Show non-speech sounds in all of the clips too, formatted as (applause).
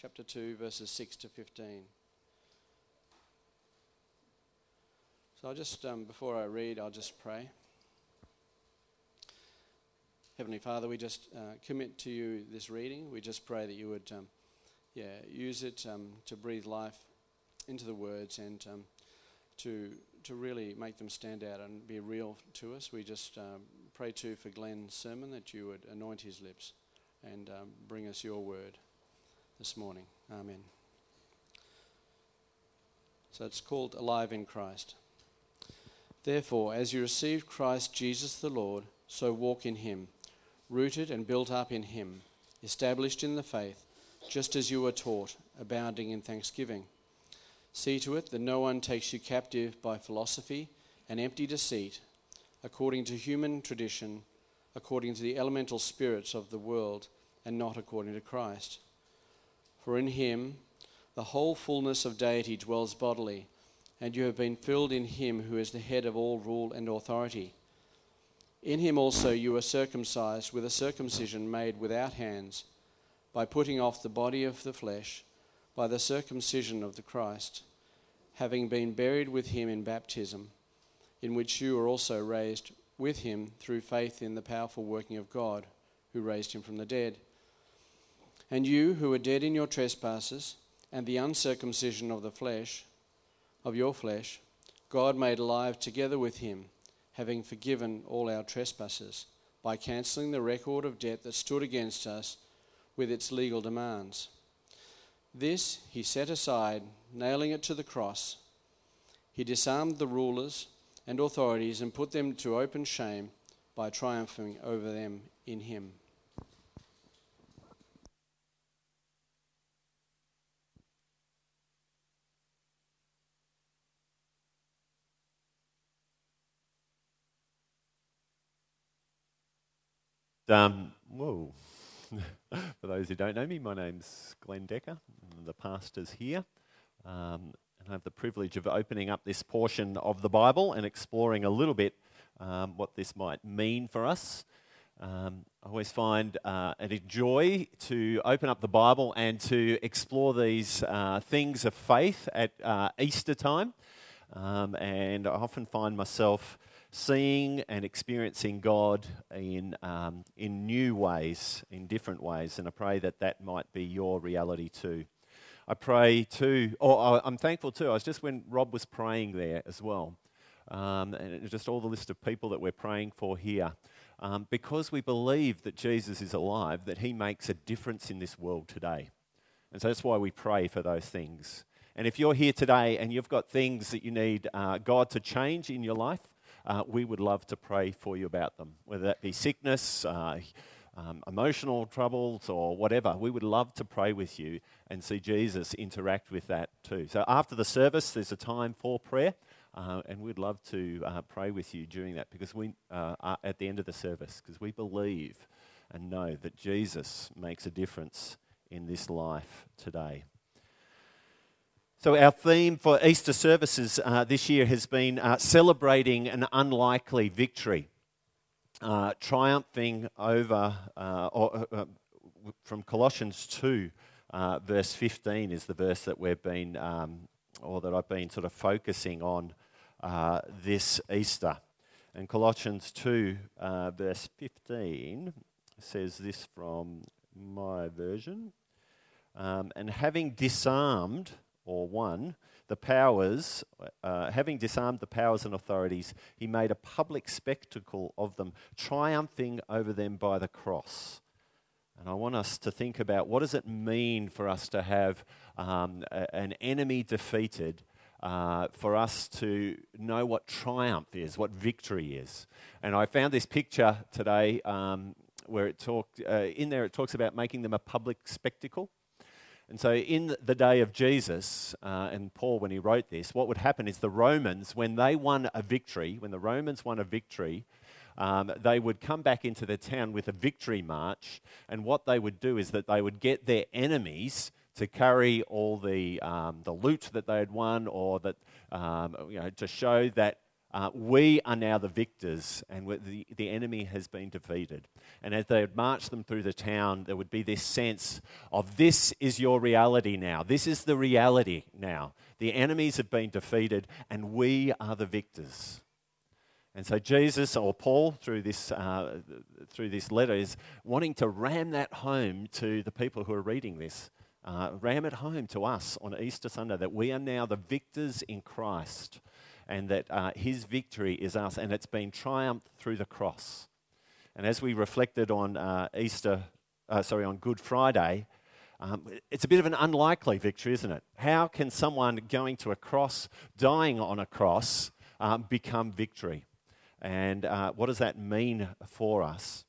chapter 2, verses 6 to 15. So I'll just, um, before I read, I'll just pray. Heavenly Father, we just uh, commit to you this reading. We just pray that you would, um, yeah, use it um, to breathe life into the words and um, to to really make them stand out and be real to us. We just um, pray too for Glenn's sermon that you would anoint his lips and um, bring us your word this morning. Amen. So it's called Alive in Christ. Therefore, as you received Christ Jesus the Lord, so walk in him, rooted and built up in him, established in the faith, just as you were taught, abounding in thanksgiving. See to it that no one takes you captive by philosophy and empty deceit, according to human tradition, according to the elemental spirits of the world, and not according to Christ. For in him the whole fullness of deity dwells bodily and you have been filled in him who is the head of all rule and authority. In him also you were circumcised with a circumcision made without hands, by putting off the body of the flesh, by the circumcision of the Christ, having been buried with him in baptism, in which you were also raised with him through faith in the powerful working of God, who raised him from the dead. And you, who were dead in your trespasses and the uncircumcision of the flesh, of your flesh, God made alive together with him, having forgiven all our trespasses, by cancelling the record of debt that stood against us with its legal demands. This he set aside, nailing it to the cross. He disarmed the rulers and authorities and put them to open shame by triumphing over them in him. Um, whoa. (laughs) For those who don't know me, my name's Glenn Decker. I'm the pastor's here. Um, and I have the privilege of opening up this portion of the Bible and exploring a little bit um, what this might mean for us. Um, I always find uh, it a joy to open up the Bible and to explore these uh, things of faith at uh, Easter time. Um, and I often find myself seeing and experiencing God in, um, in new ways, in different ways. And I pray that that might be your reality too. I pray too, or I'm thankful too. I was just when Rob was praying there as well, um, and just all the list of people that we're praying for here. Um, because we believe that Jesus is alive, that he makes a difference in this world today. And so that's why we pray for those things. And if you're here today and you've got things that you need uh, God to change in your life, uh, we would love to pray for you about them, whether that be sickness, uh, um, emotional troubles, or whatever. We would love to pray with you and see Jesus interact with that too. So after the service, there's a time for prayer. Uh, and we'd love to uh, pray with you during that because we uh, are at the end of the service because we believe and know that Jesus makes a difference in this life today. So, our theme for Easter services uh, this year has been uh, celebrating an unlikely victory, uh, triumphing over, uh, or, uh, uh, from Colossians 2, verse 15 is the verse that we've been, um, or that I've been sort of focusing on this Easter. And Colossians 2, verse 15 says this from my version. Um, and having disarmed, or one, the powers, uh, having disarmed the powers and authorities, he made a public spectacle of them, triumphing over them by the cross. And I want us to think about what does it mean for us to have um, a, an enemy defeated, uh, for us to know what triumph is, what victory is. And I found this picture today um, where it talked, uh, in there it talks about making them a public spectacle. And so, in the day of Jesus uh, and Paul, when he wrote this, what would happen is the Romans, when they won a victory, when the Romans won a victory, um, they would come back into the town with a victory march. And what they would do is that they would get their enemies to carry all the, um, the loot that they had won, or that, um, you know, to show that uh, we are now the victors, and the, the enemy has been defeated. And as they would march them through the town, there would be this sense of this is your reality now. This is the reality now. The enemies have been defeated, and we are the victors. And so Jesus or Paul, through this, uh, through this letter, is wanting to ram that home to the people who are reading this. Uh, ram it home to us on Easter Sunday that we are now the victors in Christ and that uh, his victory is us, and it's been triumphed through the cross. And as we reflected on uh, Easter, uh, sorry, on Good Friday, um, it's a bit of an unlikely victory, isn't it? How can someone going to a cross, dying on a cross, um, become victory? And uh, what does that mean for us?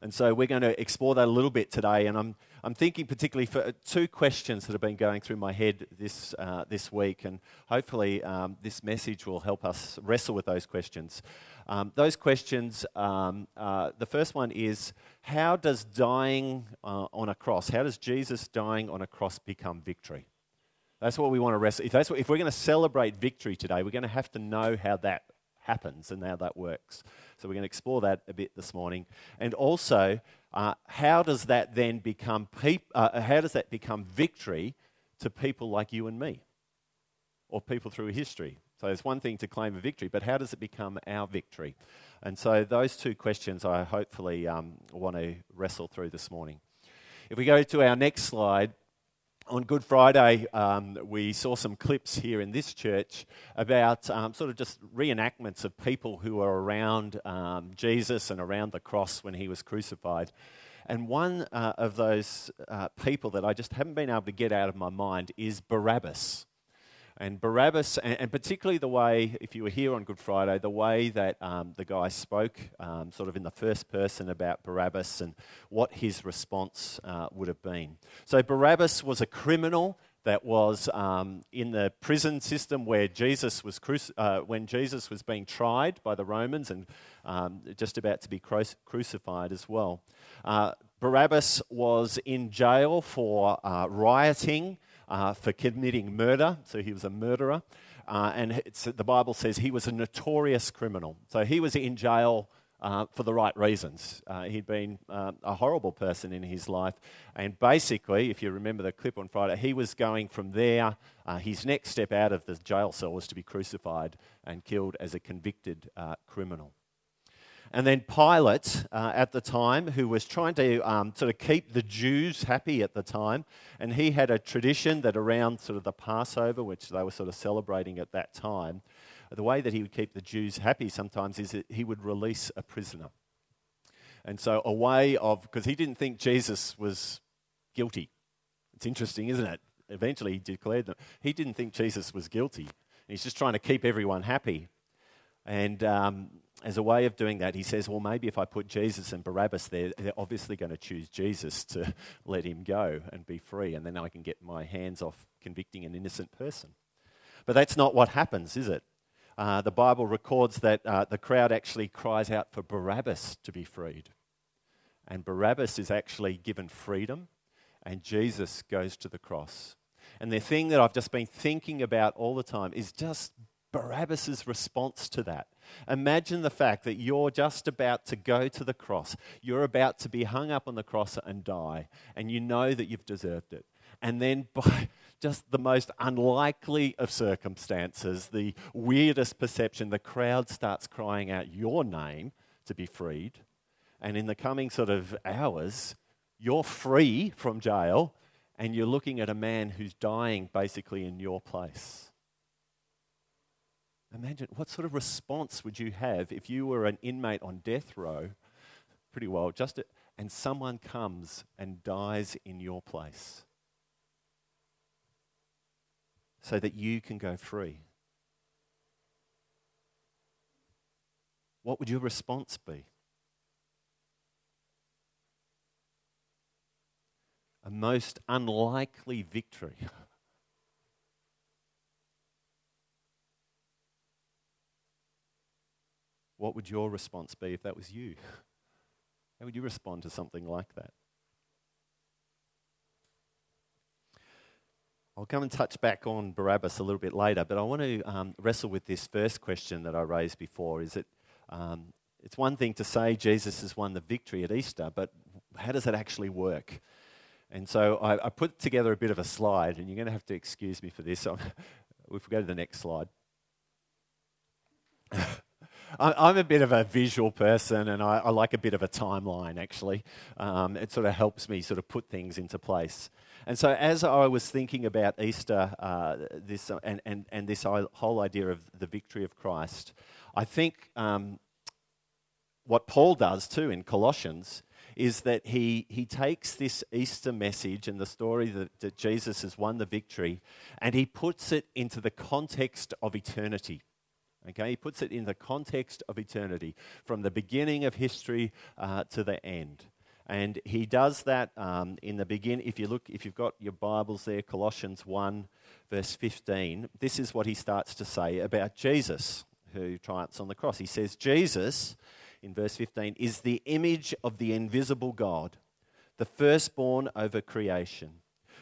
And so we're going to explore that a little bit today. And I'm, I'm thinking particularly for two questions that have been going through my head this, uh, this week. And hopefully, um, this message will help us wrestle with those questions. Um, those questions um, uh, the first one is how does dying uh, on a cross, how does Jesus dying on a cross become victory? That's what we want to wrestle. If, that's what, if we're going to celebrate victory today, we're going to have to know how that happens and how that works. So we're going to explore that a bit this morning. And also, uh, how does that then become peop- uh, how does that become victory to people like you and me, or people through history? So it's one thing to claim a victory, but how does it become our victory? And so those two questions I hopefully um, want to wrestle through this morning. If we go to our next slide, on Good Friday, um, we saw some clips here in this church about um, sort of just reenactments of people who were around um, Jesus and around the cross when he was crucified. And one uh, of those uh, people that I just haven't been able to get out of my mind is Barabbas. And Barabbas, and, and, particularly the way, if you were here on Good Friday, the way that um, the guy spoke, um, sort of in the first person about Barabbas and what his response uh, would have been. So, Barabbas was a criminal that was um, in the prison system where Jesus was cruci- uh, when Jesus was being tried by the Romans and um, just about to be cru- crucified as well. Uh, Barabbas was in jail for uh, rioting uh, for committing murder. So he was a murderer. Uh, and the Bible says he was a notorious criminal. So he was in jail uh, for the right reasons. Uh, he'd been uh, a horrible person in his life. And basically, if you remember the clip on Friday, he was going from there. Uh, his next step out of the jail cell was to be crucified and killed as a convicted uh, criminal. And then Pilate, uh, at the time, who was trying to um, sort of keep the Jews happy at the time, and he had a tradition that around sort of the Passover, which they were sort of celebrating at that time, the way that he would keep the Jews happy sometimes is that he would release a prisoner. And so, a way of, because he didn't think Jesus was guilty. It's interesting, isn't it? Eventually, he declared that he didn't think Jesus was guilty. He's just trying to keep everyone happy. And um, as a way of doing that, he says, well, maybe if I put Jesus and Barabbas there, they're obviously going to choose Jesus to (laughs) let him go and be free, and then I can get my hands off convicting an innocent person. But that's not what happens, is it? Uh, the Bible records that uh, the crowd actually cries out for Barabbas to be freed. And Barabbas is actually given freedom, and Jesus goes to the cross. And the thing that I've just been thinking about all the time is just Barabbas' response to that. Imagine the fact that you're just about to go to the cross. You're about to be hung up on the cross and die, and you know that you've deserved it. And then, (laughs) by just the most unlikely of circumstances, the weirdest perception, the crowd starts crying out your name to be freed. And in the coming sort of hours, you're free from jail and you're looking at a man who's dying basically in your place. Imagine what sort of response would you have if you were an inmate on death row, pretty well, just and someone comes and dies in your place so that you can go free? What would your response be? A most unlikely victory. (laughs) What would your response be if that was you? How would you respond to something like that? I'll come and touch back on Barabbas a little bit later, but I want to um, wrestle with this first question that I raised before. Is it, um, it's one thing to say Jesus has won the victory at Easter, but how does that actually work? And so I, I put together a bit of a slide, and you're going to have to excuse me for this. (laughs) if we go to the next slide. (laughs) I'm a bit of a visual person and I, I like a bit of a timeline actually. Um, it sort of helps me sort of put things into place. And so, as I was thinking about Easter uh, this, and, and, and this whole idea of the victory of Christ, I think um, what Paul does too in Colossians is that he, he takes this Easter message and the story that, that Jesus has won the victory and he puts it into the context of eternity. Okay, he puts it in the context of eternity, from the beginning of history uh, to the end. And he does that um, in the beginning. If you look, if you've got your Bibles there, Colossians 1, verse 15, this is what he starts to say about Jesus who triumphs on the cross. He says, Jesus, in verse 15, is the image of the invisible God, the firstborn over creation.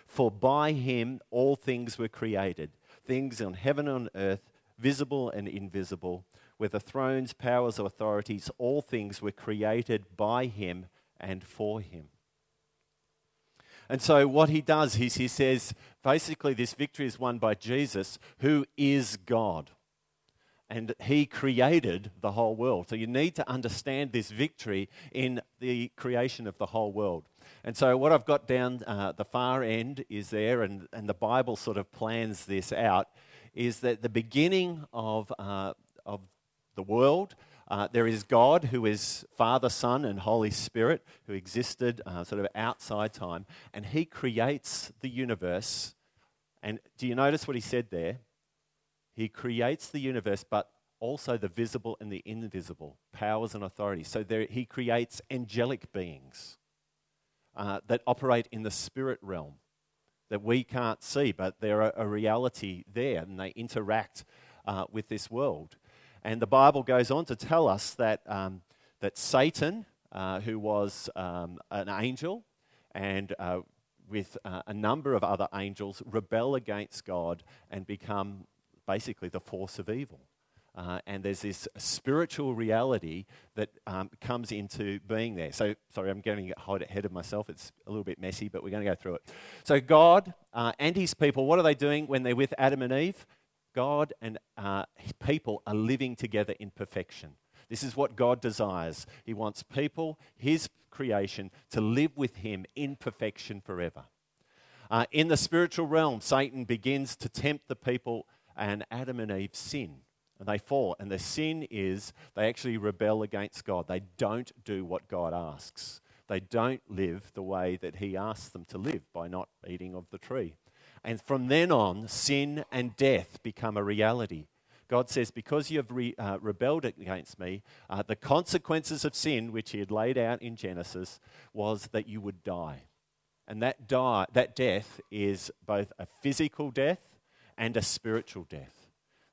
For by him all things were created, things on heaven and on earth visible and invisible, whether thrones, powers, or authorities, all things were created by him and for him. And so, what he does is he says basically, this victory is won by Jesus, who is God. And he created the whole world. So, you need to understand this victory in the creation of the whole world. And so, what I've got down uh, the far end is there, and, and the Bible sort of plans this out is that the beginning of, uh, of the world, uh, there is God who is Father, Son, and Holy Spirit who existed uh, sort of outside time, and He creates the universe. And do you notice what He said there? He creates the universe, but also the visible and the invisible, powers and authorities. So there, He creates angelic beings uh, that operate in the spirit realm that we can't see, but they're a, a reality there and they interact uh, with this world. And the Bible goes on to tell us that, um, that Satan, uh, who was um, an angel, and uh, with uh, a number of other angels, rebel against God and become basically the force of evil. Uh, and there's this spiritual reality that um, comes into being there. So, sorry, I'm getting ahead of myself. It's a little bit messy, but we're going to go through it. So, God uh, and his people, what are they doing when they're with Adam and Eve? God and uh, people are living together in perfection. This is what God desires. He wants people, his creation, to live with him in perfection forever. Uh, in the spiritual realm, Satan begins to tempt the people, and Adam and Eve sin and they fall. And the sin is they actually rebel against God. They don't do what God asks. They don't live the way that He asks them to live by not eating of the tree. And from then on, sin and death become a reality. God says, Because you have re, uh, rebelled against me, uh, the consequences of sin, which He had laid out in Genesis, was that you would die. And that, die, that death is both a physical death and a spiritual death.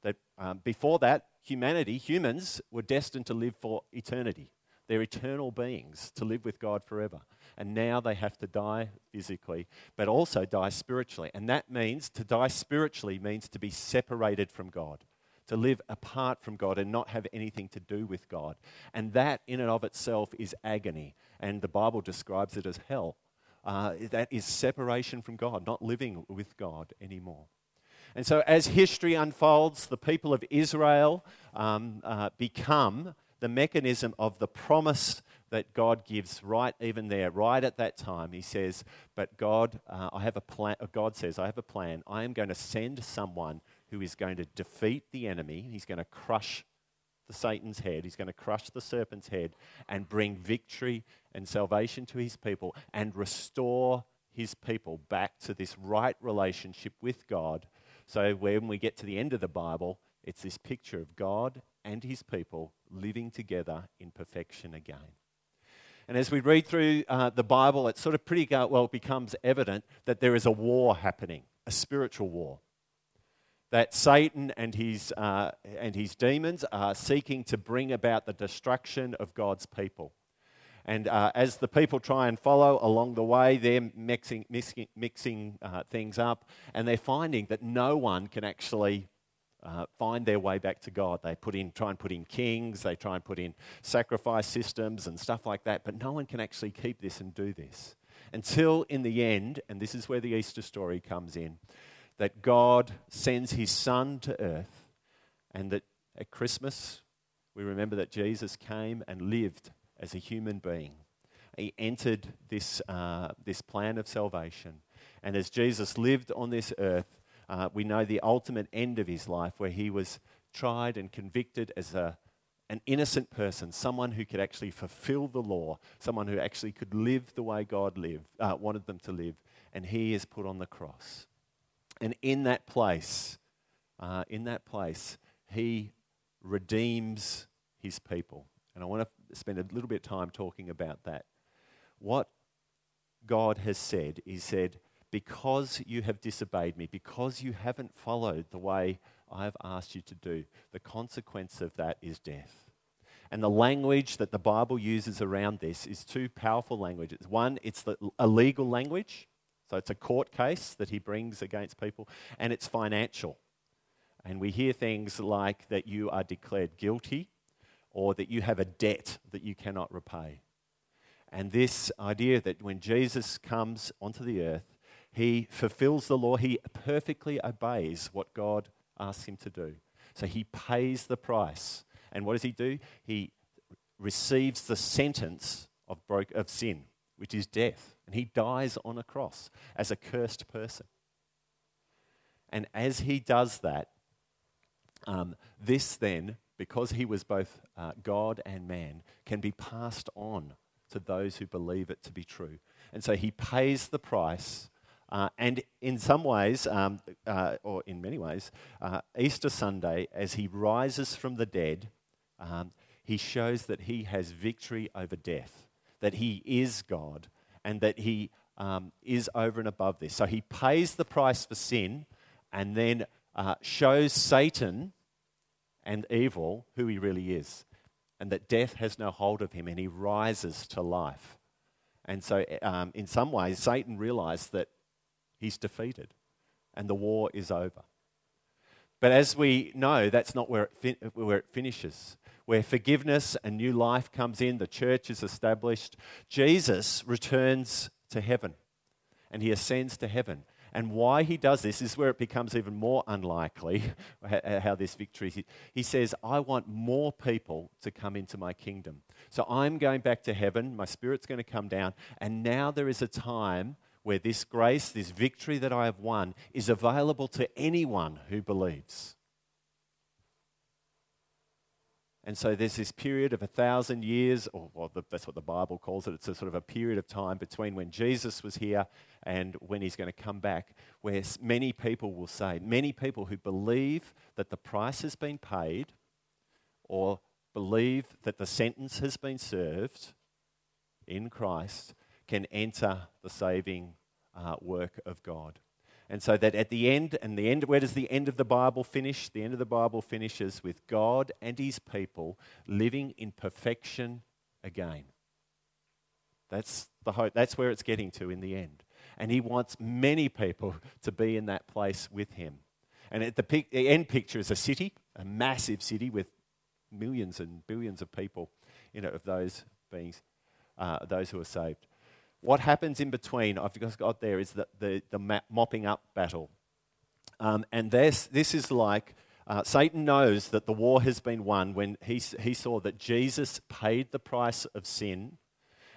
That um, before that, humanity, humans, were destined to live for eternity. They're eternal beings to live with God forever. And now they have to die physically, but also die spiritually. And that means to die spiritually means to be separated from God, to live apart from God and not have anything to do with God. And that, in and of itself, is agony. And the Bible describes it as hell. Uh, that is separation from God, not living with God anymore. And so, as history unfolds, the people of Israel um, uh, become the mechanism of the promise that God gives right even there, right at that time. He says, But God, uh, I have a plan. Uh, God says, I have a plan. I am going to send someone who is going to defeat the enemy. He's going to crush the Satan's head. He's going to crush the serpent's head and bring victory and salvation to his people and restore his people back to this right relationship with God so when we get to the end of the Bible, it's this picture of God and his people living together in perfection again. And as we read through uh, the Bible, it sort of pretty well becomes evident that there is a war happening, a spiritual war. That Satan and his, uh, and his demons are seeking to bring about the destruction of God's people. And uh, as the people try and follow along the way, they're mixing, mixing, mixing uh, things up, and they're finding that no one can actually uh, find their way back to God. They put in, try and put in kings, they try and put in sacrifice systems and stuff like that, but no one can actually keep this and do this. Until in the end, and this is where the Easter story comes in, that God sends his Son to earth, and that at Christmas, we remember that Jesus came and lived as a human being. He entered this, uh, this plan of salvation. And as Jesus lived on this earth, uh, we know the ultimate end of his life, where he was tried and convicted as a, an innocent person, someone who could actually fulfill the law, someone who actually could live the way God lived, uh, wanted them to live. And he is put on the cross. And in that place, uh, in that place, he redeems his people. And I want to spend a little bit of time talking about that. What God has said, He said, because you have disobeyed me, because you haven't followed the way I have asked you to do, the consequence of that is death. And the language that the Bible uses around this is two powerful languages. One, it's the, a legal language, so it's a court case that he brings against people, and it's financial. And we hear things like that you are declared guilty or that you have a debt that you cannot repay. And this idea that when Jesus comes onto the earth, he fulfills the law, he perfectly obeys what God asks him to do. So he pays the price. And what does he do? He receives the sentence of, broke, of sin, which is death. And he dies on a cross as a cursed person. And as he does that, um, this then, because he was both uh, God and man, can be passed on to those who believe it to be true. And so he pays the price. Uh, and in some ways, um, uh, or in many ways, uh, Easter Sunday, as he rises from the dead, um, he shows that he has victory over death, that he is God, and that he um, is over and above this. So he pays the price for sin and then uh, shows Satan and evil who he really is, and that death has no hold of him, and he rises to life. And so, um, in some ways, Satan realized that he's defeated and the war is over. But as we know, that's not where it, fin- where it finishes. Where forgiveness and new life comes in, the church is established. Jesus returns to heaven and he ascends to heaven. And why he does this is where it becomes even more unlikely (laughs) how this victory. is. He says, I want more people to come into my kingdom. So I'm going back to heaven, my spirit's going to come down, and now there is a time where this grace, this victory that I have won, is available to anyone who believes. And so there's this period of a thousand years, or well, that's what the Bible calls it. It's a sort of a period of time between when Jesus was here and when he's going to come back, where many people will say, many people who believe that the price has been paid or believe that the sentence has been served in Christ can enter the saving uh, work of God. And so that at the end, and the end, where does the end of the Bible finish? The end of the Bible finishes with God and his people living in perfection again. That's the hope. That's where it's getting to in the end. And he wants many people (laughs) to be in that place with him. And at the, pic- the end picture is a city, a massive city with millions and billions of people you know, of those beings, uh, those who are saved. What happens in between, I've just got there, is the, the, the mopping up battle. Um, and this, this is like uh, Satan knows that the war has been won when he, he saw that Jesus paid the price of sin.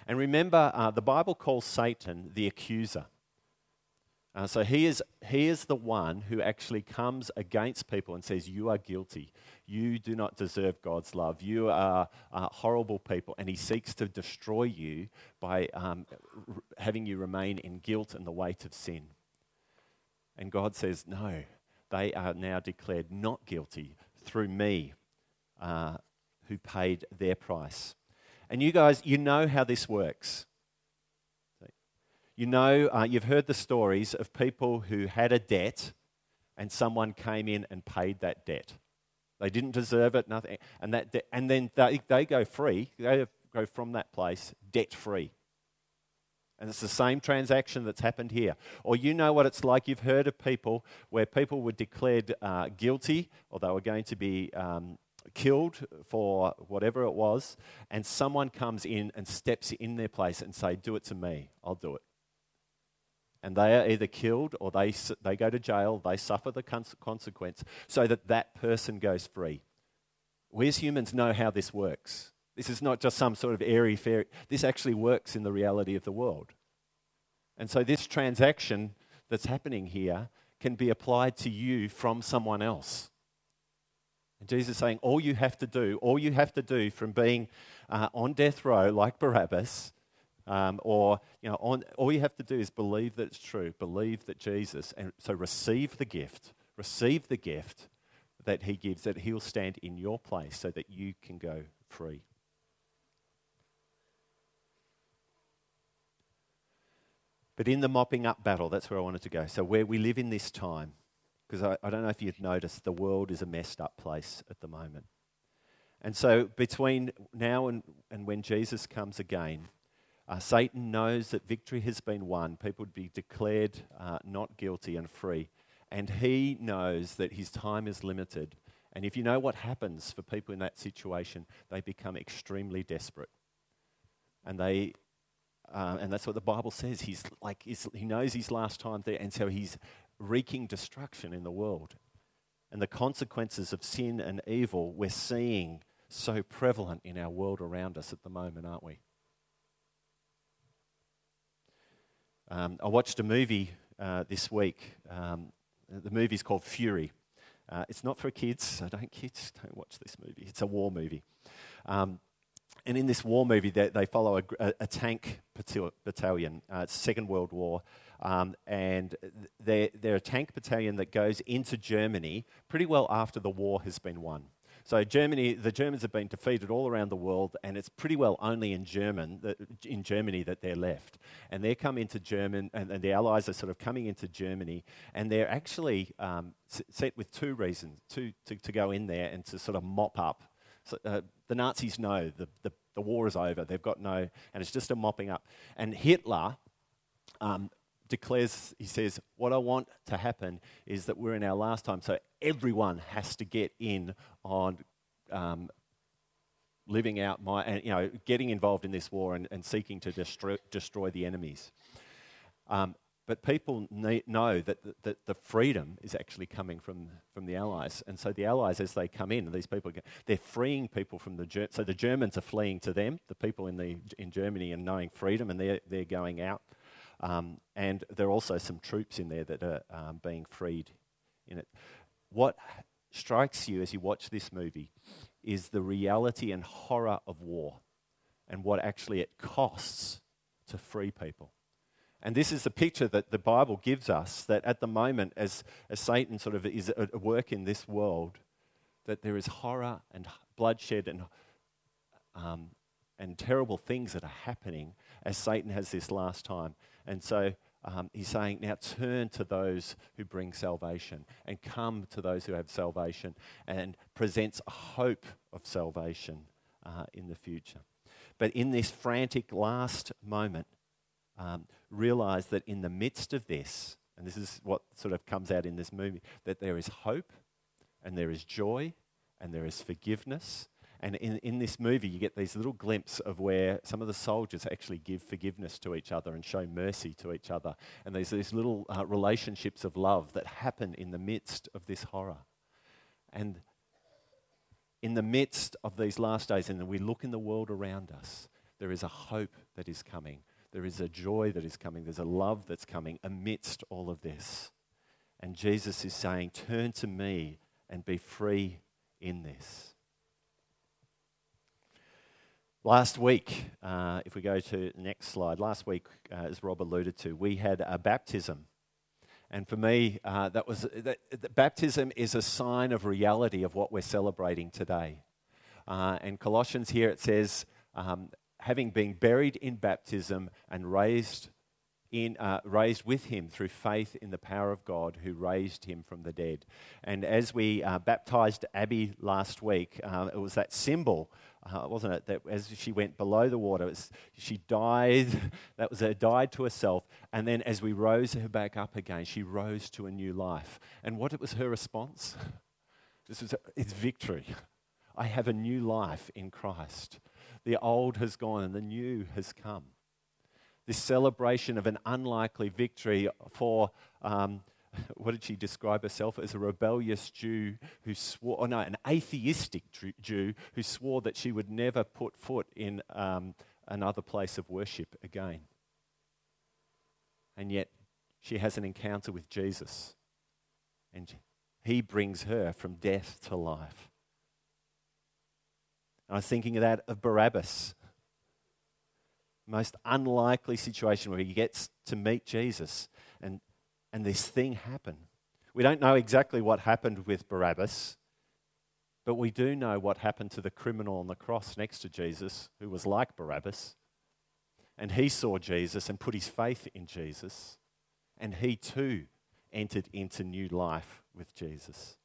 And remember, uh, the Bible calls Satan the accuser. Uh, so he is, he is the one who actually comes against people and says, You are guilty. You do not deserve God's love. You are uh, horrible people. And he seeks to destroy you by um, r- having you remain in guilt and the weight of sin. And God says, No, they are now declared not guilty through me, uh, who paid their price. And you guys, you know how this works. You know, uh, you've heard the stories of people who had a debt and someone came in and paid that debt. They didn't deserve it, nothing. And, that de- and then they, they go free, they go from that place debt free. And it's the same transaction that's happened here. Or you know what it's like. You've heard of people where people were declared uh, guilty or they were going to be um, killed for whatever it was, and someone comes in and steps in their place and say, "Do it to me. I'll do it." And they are either killed or they, they go to jail, they suffer the consequence so that that person goes free. We as humans know how this works. This is not just some sort of airy fairy. This actually works in the reality of the world. And so, this transaction that's happening here can be applied to you from someone else. And Jesus is saying, all you have to do, all you have to do from being uh, on death row like Barabbas, um, or you know, on, all you have to do is believe that it's true, believe that Jesus, and so receive the gift, receive the gift that He gives, that He'll stand in your place so that you can go free. But in the mopping up battle, that's where I wanted to go. So, where we live in this time, because I, I, don't know if you've noticed, the world is a messed up place at the moment. And so, between now and, and when Jesus comes again, uh, Satan knows that victory has been won. People would be declared uh, not guilty and free. And he knows that his time is limited. And if you know what happens for people in that situation, they become extremely desperate. And they uh, and that's what the Bible says. He's like he's, he knows his last time there, and so he's wreaking destruction in the world. And the consequences of sin and evil we're seeing so prevalent in our world around us at the moment, aren't we? Um, I watched a movie uh, this week. Um, the movie's called Fury. Uh, it's not for kids, so don't kids don't watch this movie. It's a war movie. Um, and in this war movie, they, they follow a, a, a tank battalion, uh, Second World War, um, and they're, they're a tank battalion that goes into Germany pretty well after the war has been won. So Germany, the Germans have been defeated all around the world, and it's pretty well only in German in Germany that they're left. And they come into German, and, and, the Allies are sort of coming into Germany, and they're actually um, set with two reasons: to, to, to go in there and to sort of mop up so, uh, the Nazis know the, the, the, war is over. They've got no, and it's just a mopping up. And Hitler um, declares, he says, What I want to happen is that we're in our last time, so everyone has to get in on um, living out my, you know, getting involved in this war and, and seeking to destroy, destroy the enemies. Um, but people know that the, that the freedom is actually coming from, from the Allies. And so the Allies, as they come in, these people, they're freeing people from the... So the Germans are fleeing to them, the people in, the, in Germany and knowing freedom, and they're, they're going out. Um, and there are also some troops in there that are um, being freed in it. What strikes you as you watch this movie is the reality and horror of war and what actually it costs to free people. And this is the picture that the Bible gives us that at the moment, as, as Satan sort of is at work in this world, that there is horror and bloodshed and, um, and terrible things that are happening as Satan has this last time. And so um, he's saying, now turn to those who bring salvation and come to those who have salvation and presents a hope of salvation uh, in the future. But in this frantic last moment, um, realize that in the midst of this, and this is what sort of comes out in this movie, that there is hope and there is joy and there is forgiveness. And in, in this movie, you get these little glimpses of where some of the soldiers actually give forgiveness to each other and show mercy to each other. And there's these little uh, relationships of love that happen in the midst of this horror. And in the midst of these last days, and we look in the world around us, there is a hope that is coming there is a joy that is coming. There's a love that's coming amidst all of this. And Jesus is saying, Turn to me and be free in this. Last week, uh, if we go to the next slide, last week, uh, as Rob alluded to, we had a baptism. And for me, uh, that was that, that baptism is a sign of reality of what we're celebrating today. Uh, and Colossians here it says, um, having been buried in baptism and raised in, uh, raised with him through faith in the power of God who raised him from the dead. And as we uh, baptized Abby last week, uh, it was that symbol, uh, wasn't it, that as she went below the water, was, she died, (laughs) that was her died to herself. And then as we rose her back up again, she rose to a new life. And what it was her response? (laughs) This was it's victory. (laughs) I have a new life in Christ. The old has gone and the new has come this celebration of an unlikely victory for, um, (laughs) what did she describe herself as? A rebellious Jew who swore, oh no, an atheistic Jew who swore that she would never put foot in um, another place of worship again. And yet she has an encounter with Jesus. And he brings her from death to life. I was thinking of that of Barabbas most unlikely situation where he gets to meet Jesus and, this thing happened. We don't know exactly what happened with Barabbas, but we do know what happened to the criminal on the cross next to Jesus, who was like Barabbas. And he saw Jesus and put his faith in Jesus, and he too entered into new life with Jesus.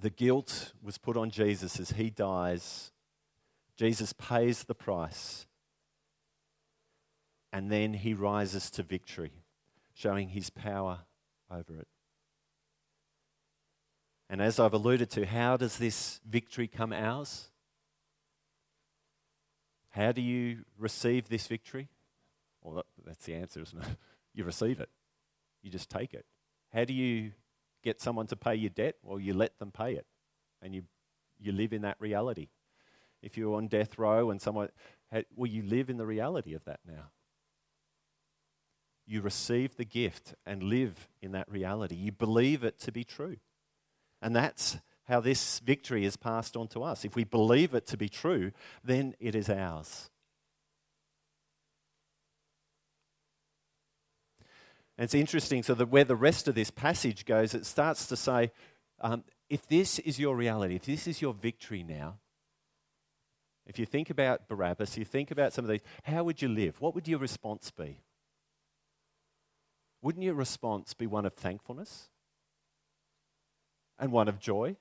the guilt was put on Jesus as he dies. Jesus pays the price. And then he rises to victory, showing his power over it. And as I've alluded to, how does this victory come ours? How do you receive this victory? Well, that's the answer, isn't it? (laughs) You receive it, you just take it. How do you get someone to pay your debt, well, you let them pay it. And you, you live in that reality. If you're on death row and someone, well, you live in the reality of that now. You receive the gift and live in that reality. You believe it to be true. And that's how this victory is passed on to us. If we believe it to be true, then it is ours. And it's interesting, so that where the rest of this passage goes, it starts to say, um, if this is your reality, if this is your victory now, if you think about Barabbas, you think about some of these, how would you live? What would your response be? Wouldn't your response be one of thankfulness and one of joy?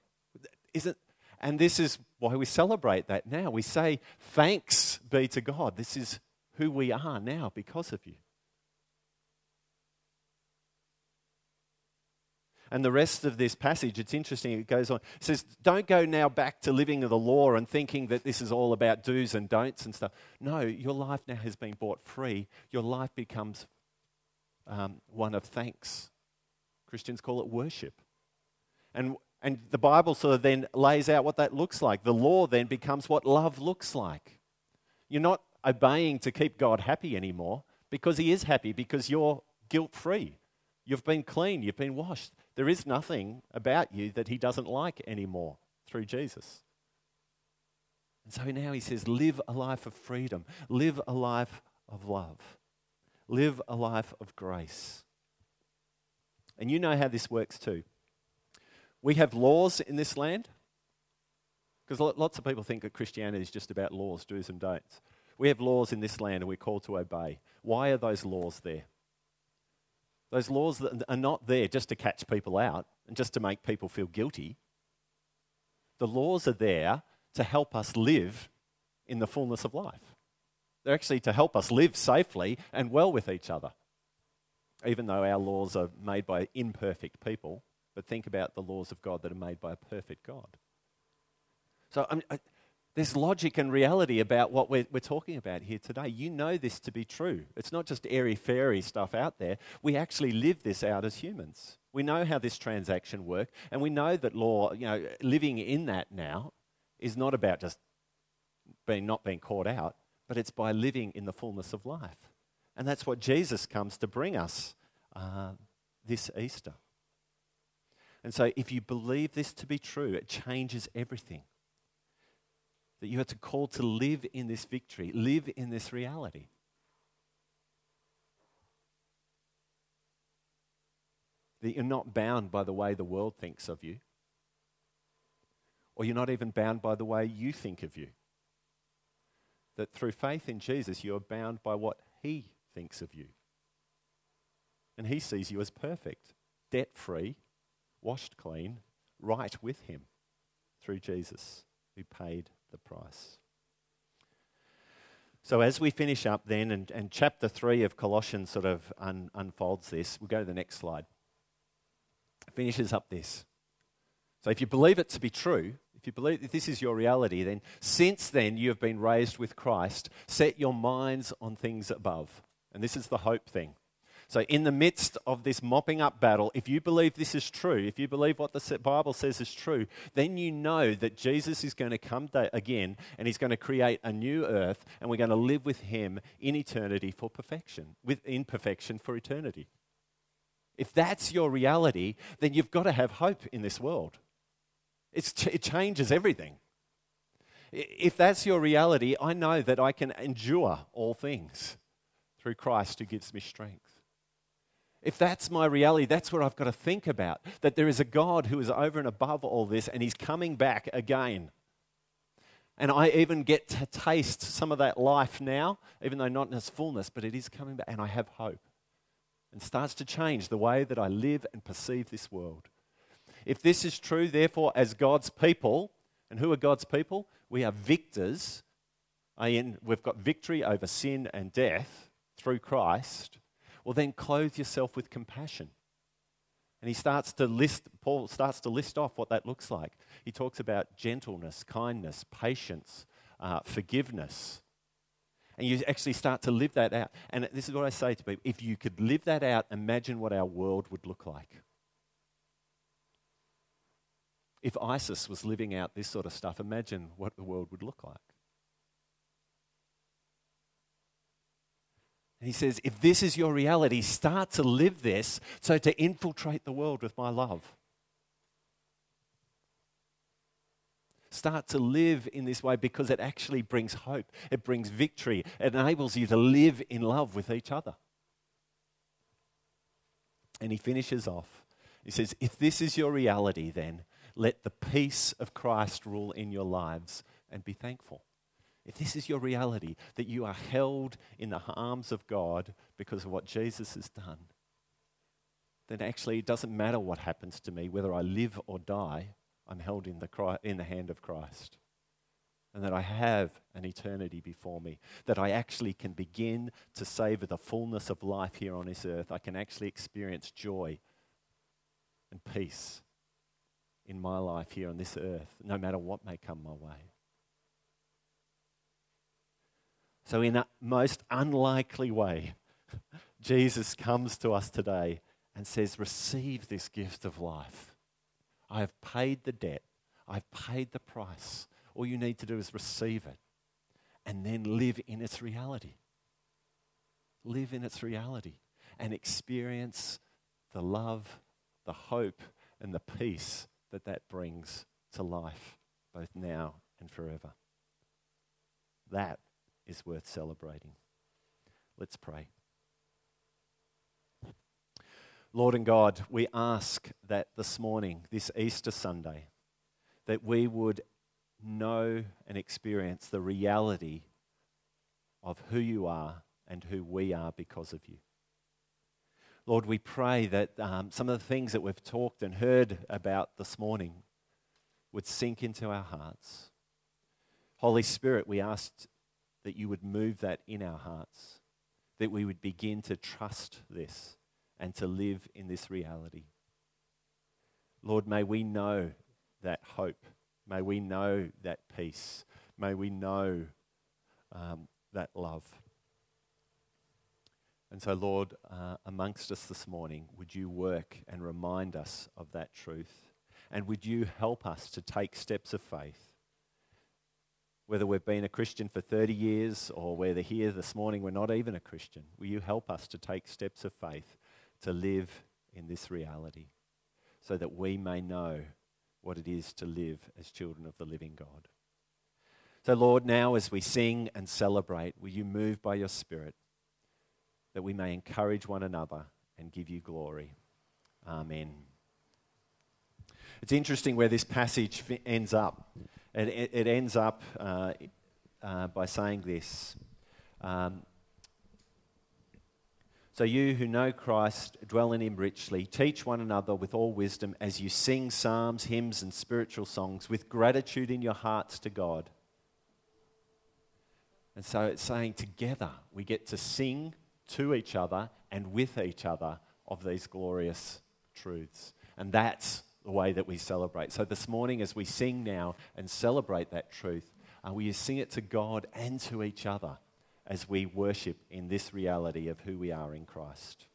Isn't, and this is why we celebrate that now. We say, Thanks be to God. This is who we are now because of you. And the rest of this passage, it's interesting, it goes on. It says, Don't go now back to living of the law and thinking that this is all about do's and don'ts and stuff. No, your life now has been bought free. Your life becomes um, one of thanks. Christians call it worship. And, and the Bible sort of then lays out what that looks like. The law then becomes what love looks like. You're not obeying to keep God happy anymore because He is happy, because you're guilt free. You've been clean, you've been washed. There is nothing about you that he doesn't like anymore through Jesus. And so now he says, live a life of freedom, live a life of love, live a life of grace. And you know how this works too. We have laws in this land, because lots of people think that Christianity is just about laws, do's and don'ts. We have laws in this land and we're called to obey. Why are those laws there? Those laws are not there just to catch people out and just to make people feel guilty. The laws are there to help us live in the fullness of life. They're actually to help us live safely and well with each other. Even though our laws are made by imperfect people, but think about the laws of God that are made by a perfect God. So I, there's logic and reality about what we're, we're talking about here today. You know this to be true. It's not just airy fairy stuff out there. We actually live this out as humans. We know how this transaction works, and we know that law, you know, living in that now is not about just being not being caught out, but it's by living in the fullness of life. And that's what Jesus comes to bring us uh, this Easter. And so, if you believe this to be true, it changes everything that you are to call to live in this victory, live in this reality. That you're not bound by the way the world thinks of you, or you're not even bound by the way you think of you. That through faith in Jesus, you are bound by what He thinks of you. And He sees you as perfect, debt free, washed clean, right with Him through Jesus, who paid the price. So, as we finish up then, and, and chapter 3 of Colossians sort of un, unfolds this, we'll go to the next slide. Finishes up this. So, if you believe it to be true, if you believe that this is your reality, then since then you have been raised with Christ, set your minds on things above. And this is the hope thing. So, in the midst of this mopping up battle, if you believe this is true, if you believe what the Bible says is true, then you know that Jesus is going to come again and he's going to create a new earth and we're going to live with him in eternity for perfection, with imperfection for eternity. If that's your reality, then you've got to have hope in this world. It's, it changes everything. If that's your reality, I know that I can endure all things through Christ who gives me strength. If that's my reality, that's what I've got to think about. That there is a God who is over and above all this and he's coming back again. And I even get to taste some of that life now, even though not in its fullness, but it is coming back. And I have hope. And starts to change the way that I live and perceive this world. If this is true, therefore, as God's people, and who are God's people? We are victors. We've got victory over sin and death through Christ well, then clothe yourself with compassion. And he starts to list, Paul starts to list off what that looks like. He talks about gentleness, kindness, patience, uh, forgiveness. And you actually start to live that out. And this is what I say to people if you could live that out, imagine what our world would look like. If ISIS was living out this sort of stuff, imagine what the world would look like. And he says, if this is your reality, start to live this so to infiltrate the world with my love. Start to live in this way because it actually brings hope, it brings victory, it enables you to live in love with each other. And he finishes off. He says, If this is your reality, then let the peace of Christ rule in your lives and be thankful if this is your reality, that you are held in the arms of God because of what Jesus has done, then actually it doesn't matter what happens to me, whether I live or die, I'm held in the, in the hand of Christ. And that I have an eternity before me, that I actually can begin to savor the fullness of life here on this earth. I can actually experience joy and peace in my life here on this earth, no matter what may come my way. So, in a most unlikely way, (laughs) Jesus comes to us today and says, Receive this gift of life. I have paid the debt, I've paid the price. All you need to do is receive it and then live in its reality. Live in its reality and experience the love, the hope, and the peace that that brings to life, both now and forever. That is worth celebrating. Let's pray. Lord and God, we ask that this morning, this Easter Sunday, that we would know and experience the reality of who you are and who we are because of you. Lord, we pray that um, some of the things that we've talked and heard about this morning would sink into our hearts. Holy Spirit, we ask that you would move that in our hearts, that we would begin to trust this and to live in this reality. Lord, may we know that hope. May we know that peace. May we know um, that love. And so, Lord, uh, amongst us this morning, would you work and remind us of that truth? And would you help us to take steps of faith whether we've been a Christian for 30 years or whether here this morning we're not even a Christian, will you help us to take steps of faith to live in this reality so that we may know what it is to live as children of the living God? So, Lord, now as we sing and celebrate, will you move by your Spirit that we may encourage one another and give you glory? Amen. It's interesting where this passage ends up. It, it, ends up uh, uh, by saying this. Um, so, you who know Christ, dwell in him richly. Teach one another with all wisdom as you sing psalms, hymns, and spiritual songs with gratitude in your hearts to God. And so it's saying together we get to sing to each other and with each other of these glorious truths. And that's the way that we celebrate. So this morning, as we sing now and celebrate that truth, uh, we sing it to God and to each other as we worship in this reality of who we are in Christ.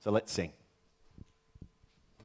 So let's sing.